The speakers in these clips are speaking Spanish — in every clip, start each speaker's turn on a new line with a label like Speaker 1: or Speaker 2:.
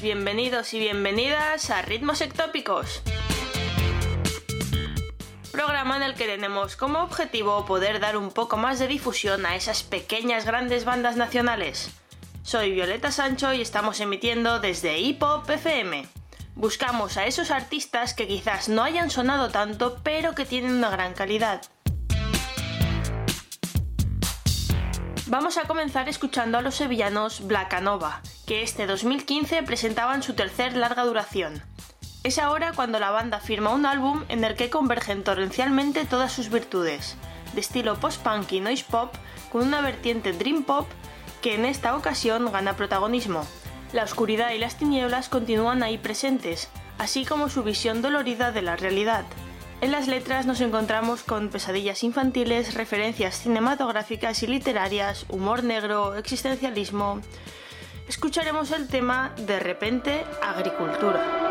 Speaker 1: Bienvenidos y bienvenidas a Ritmos Ectópicos. Programa en el que tenemos como objetivo poder dar un poco más de difusión a esas pequeñas grandes bandas nacionales. Soy Violeta Sancho y estamos emitiendo desde Hip Hop FM. Buscamos a esos artistas que quizás no hayan sonado tanto, pero que tienen una gran calidad. Vamos a comenzar escuchando a los sevillanos Blacanova, que este 2015 presentaban su tercer larga duración. Es ahora cuando la banda firma un álbum en el que convergen torrencialmente todas sus virtudes, de estilo post-punk y noise pop, con una vertiente dream pop que en esta ocasión gana protagonismo. La oscuridad y las tinieblas continúan ahí presentes, así como su visión dolorida de la realidad. En las letras nos encontramos con pesadillas infantiles, referencias cinematográficas y literarias, humor negro, existencialismo. Escucharemos el tema De repente, agricultura.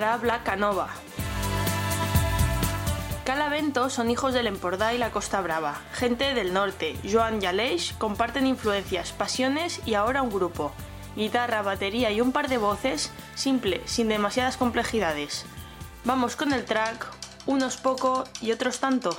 Speaker 1: Acabamos de escuchar a Black Canova. Calavento son hijos del Empordà y la Costa Brava, gente del norte. Joan y Aleix comparten influencias, pasiones y ahora un grupo. Guitarra, batería y un par de voces, simple, sin demasiadas complejidades. Vamos con el track, unos poco y otros tanto.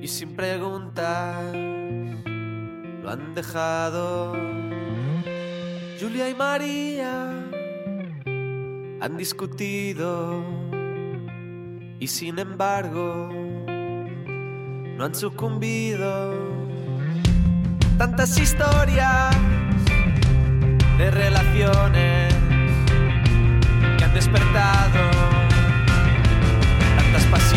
Speaker 2: Y sin preguntas lo han dejado. Julia y María han discutido y sin embargo no han sucumbido. Tantas historias de relaciones que han despertado Si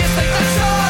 Speaker 2: estoy tan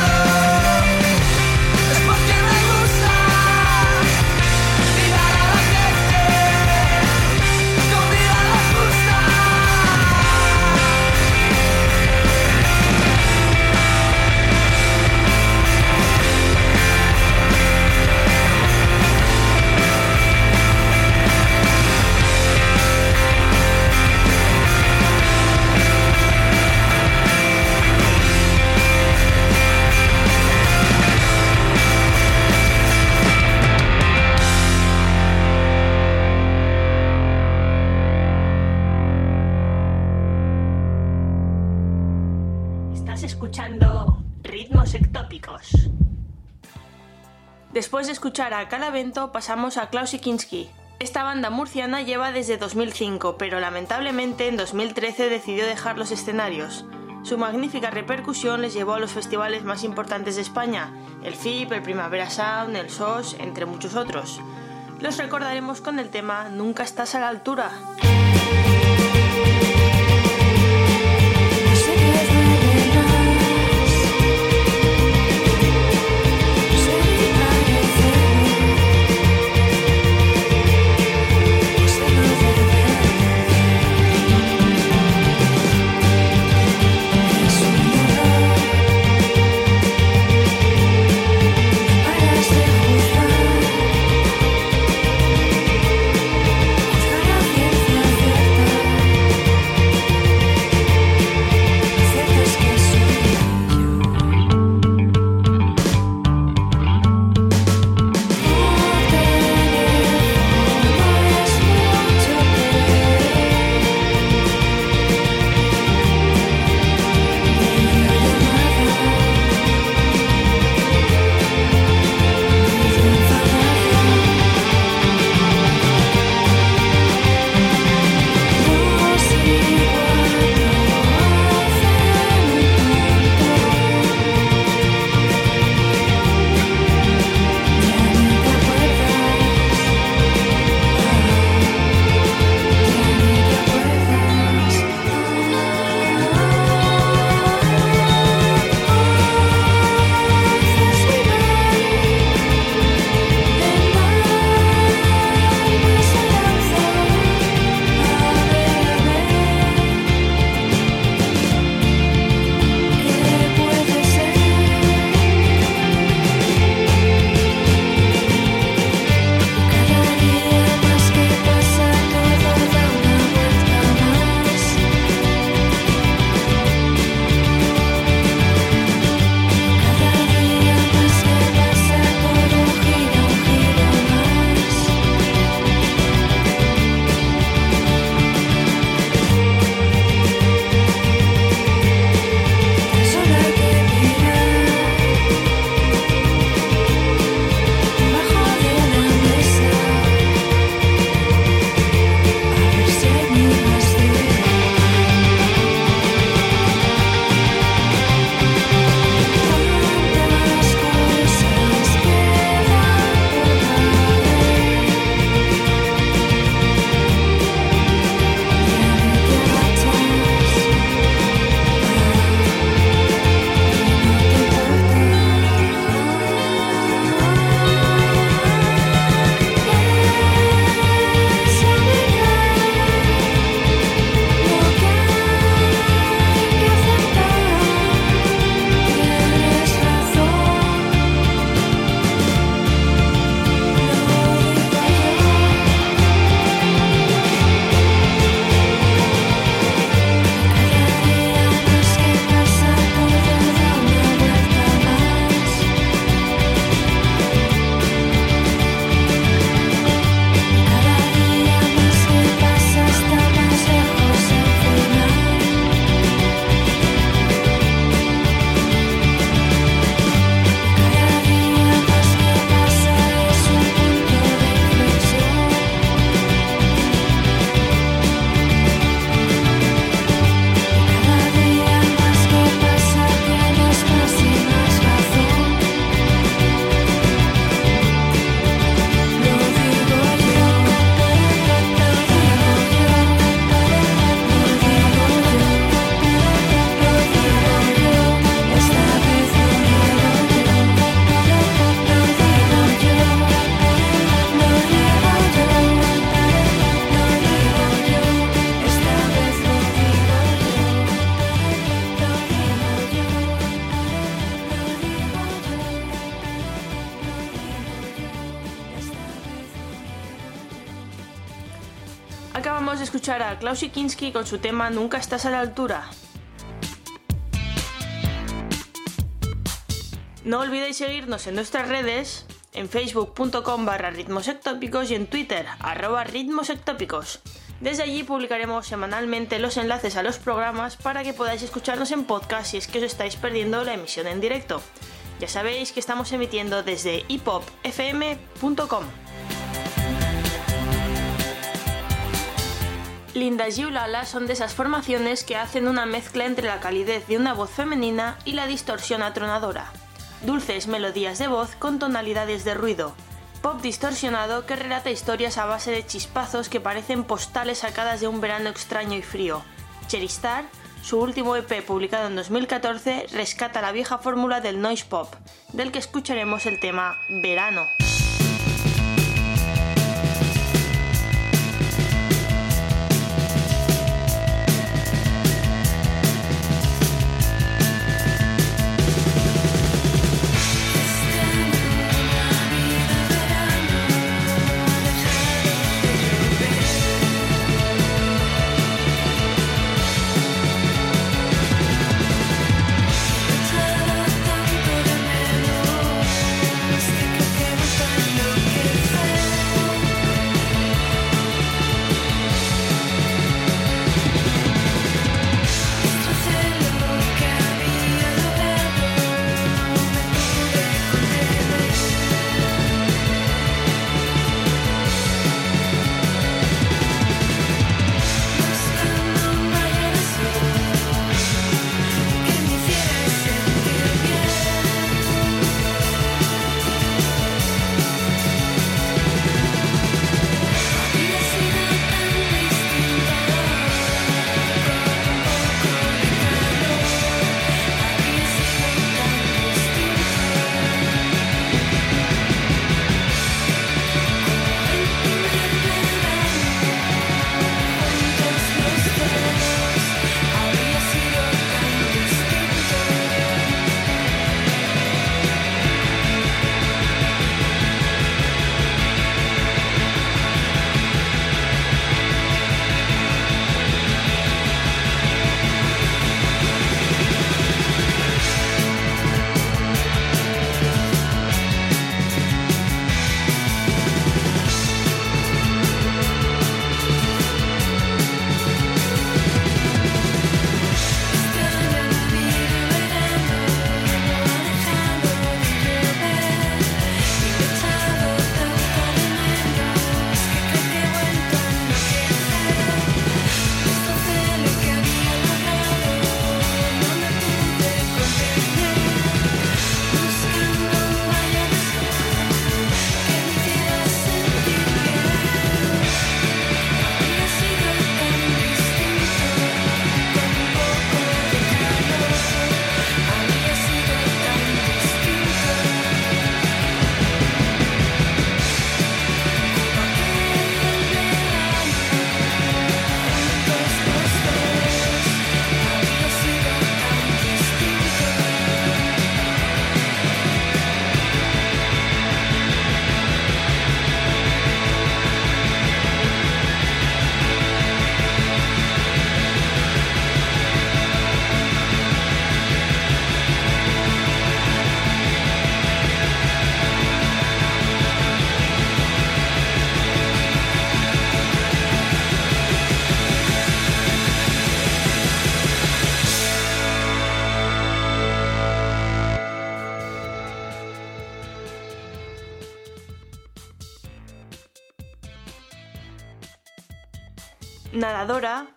Speaker 1: escuchar a Calavento pasamos a Klaus Kinski. Esta banda murciana lleva desde 2005, pero lamentablemente en 2013 decidió dejar los escenarios. Su magnífica repercusión les llevó a los festivales más importantes de España, el FIP, el Primavera Sound, el SOS, entre muchos otros. Los recordaremos con el tema Nunca estás a la altura.
Speaker 3: Acabamos de escuchar a Klaus Kinski con su tema Nunca estás a la altura. No olvidéis seguirnos en nuestras redes, en facebook.com barra ritmosectópicos y en twitter arroba ritmosectópicos. Desde allí publicaremos semanalmente los enlaces a los programas para que podáis escucharnos en podcast si es que os estáis perdiendo la emisión en directo. Ya sabéis que estamos emitiendo desde hipopfm.com. Linda y Ulala son de esas formaciones que hacen una mezcla entre la calidez de una voz femenina y la distorsión atronadora. Dulces melodías de voz con tonalidades de ruido. Pop distorsionado que relata historias a base de chispazos que parecen postales sacadas de un verano extraño y frío. Cherry Star, su último EP publicado en 2014, rescata la vieja fórmula del noise pop, del que escucharemos el tema Verano.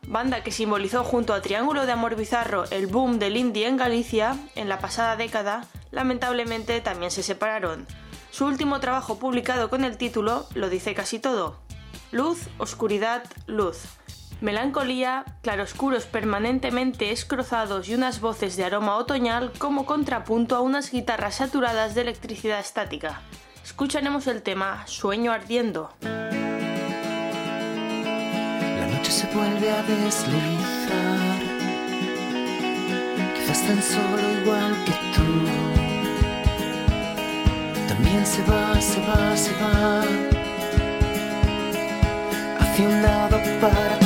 Speaker 3: Banda que simbolizó junto a Triángulo de Amor Bizarro el boom del indie en Galicia en la pasada década, lamentablemente también se separaron. Su último trabajo publicado con el título lo dice casi todo. Luz, oscuridad, luz. Melancolía, claroscuros permanentemente escrozados y unas voces de aroma otoñal como contrapunto a unas guitarras saturadas de electricidad estática. Escucharemos el tema Sueño ardiendo.
Speaker 4: Noche se vuelve a deslizar, quizás tan solo igual que tú. También se va, se va, se va hacia un lado para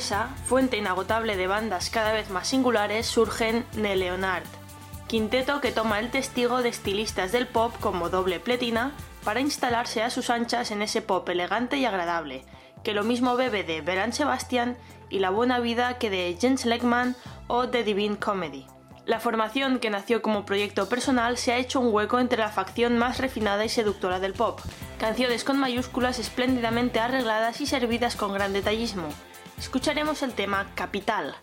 Speaker 1: fuente inagotable de bandas cada vez más singulares, surgen Neleonard, quinteto que toma el testigo de estilistas del pop como Doble Pletina para instalarse a sus anchas en ese pop elegante y agradable, que lo mismo bebe de Beran Sebastian y La Buena Vida que de Jens Leckman o The Divine Comedy. La formación, que nació como proyecto personal, se ha hecho un hueco entre la facción más refinada y seductora del pop. Canciones con mayúsculas espléndidamente arregladas y servidas con gran detallismo. Escucharemos el tema Capital.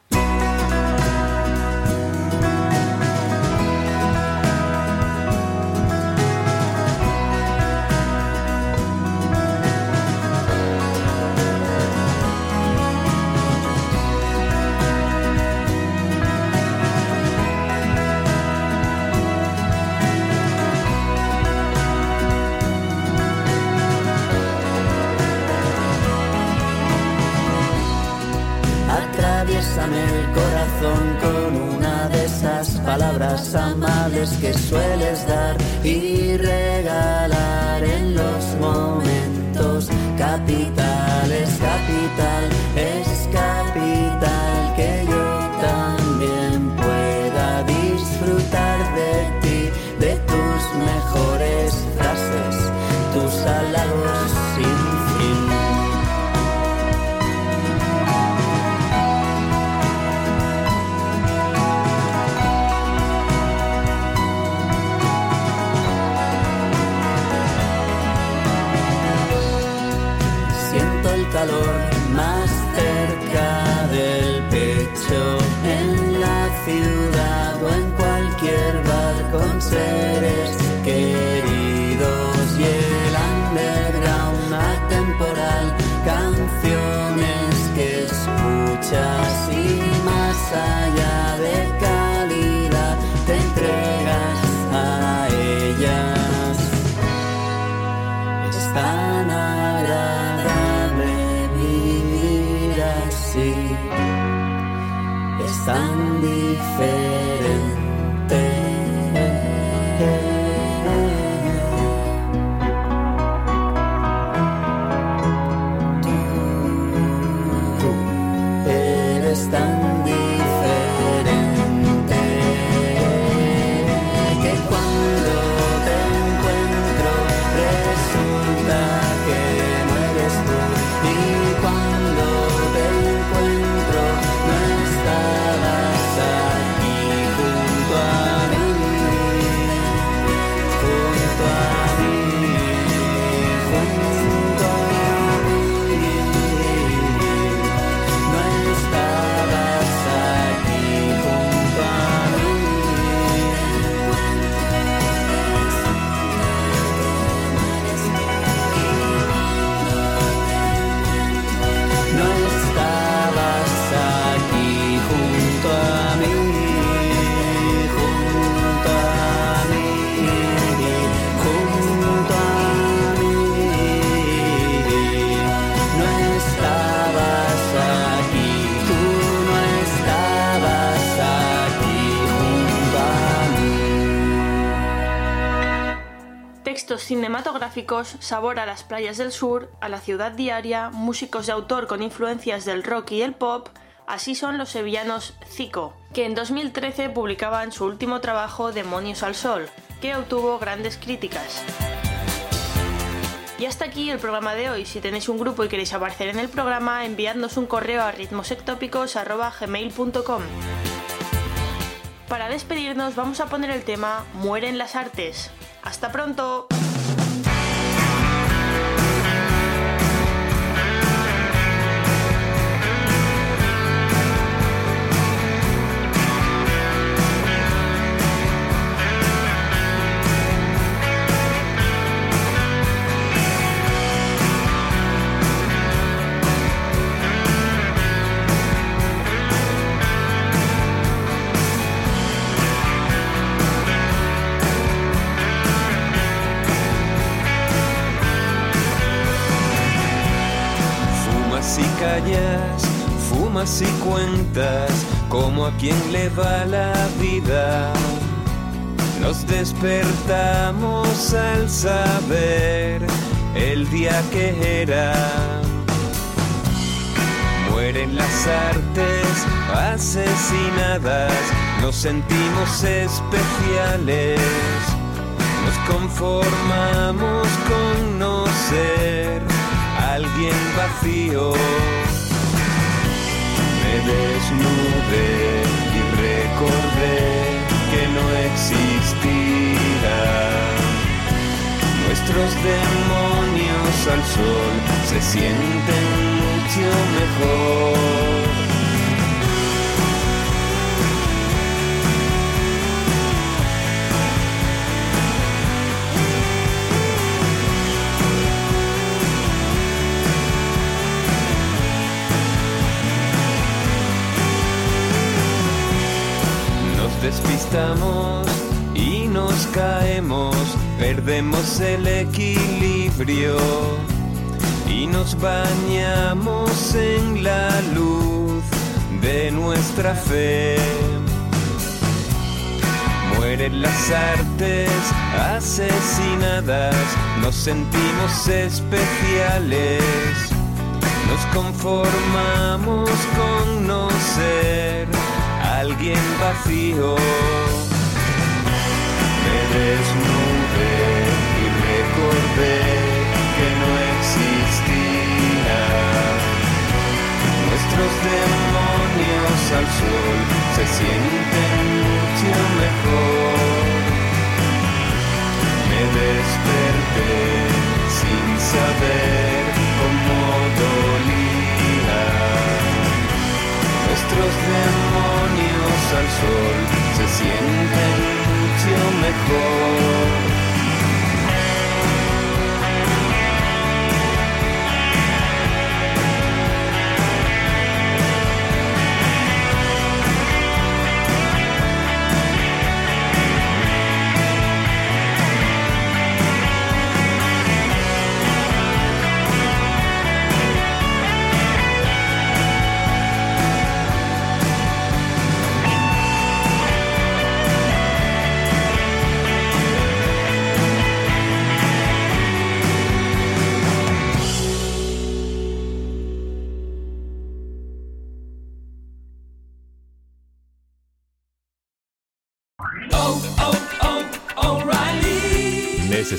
Speaker 4: Corazón con una de esas palabras amables que sueles dar y regalar en los momentos capitales. Capital es capital
Speaker 5: es tan diferente.
Speaker 1: Cinematográficos, sabor a las playas del sur, a la ciudad diaria, músicos de autor con influencias del rock y el pop, así son los sevillanos Zico, que en 2013 publicaban su último trabajo Demonios al Sol, que obtuvo grandes críticas. Y hasta aquí el programa de hoy. Si tenéis un grupo y queréis aparecer en el programa, enviadnos un correo a ritmosectópicos.gmail.com Para despedirnos vamos a poner el tema Mueren las artes. ¡Hasta pronto!
Speaker 6: Despertamos al saber el día que era. Mueren las artes asesinadas, nos sentimos especiales. Nos conformamos con no ser alguien vacío. Me desnudé y recordé Nuestros demonios al sol se sienten mucho mejor. Nos despistamos y nos caemos, perdemos el equilibrio y nos bañamos en la luz de nuestra fe. Mueren las artes asesinadas, nos sentimos especiales. Nos conformamos con no ser alguien vacío. Me y recordé que no existía. Nuestros demonios al sol se sienten mucho mejor. Me desperté sin saber cómo dolía. Nuestros demonios al sol se sienten mucho mejor.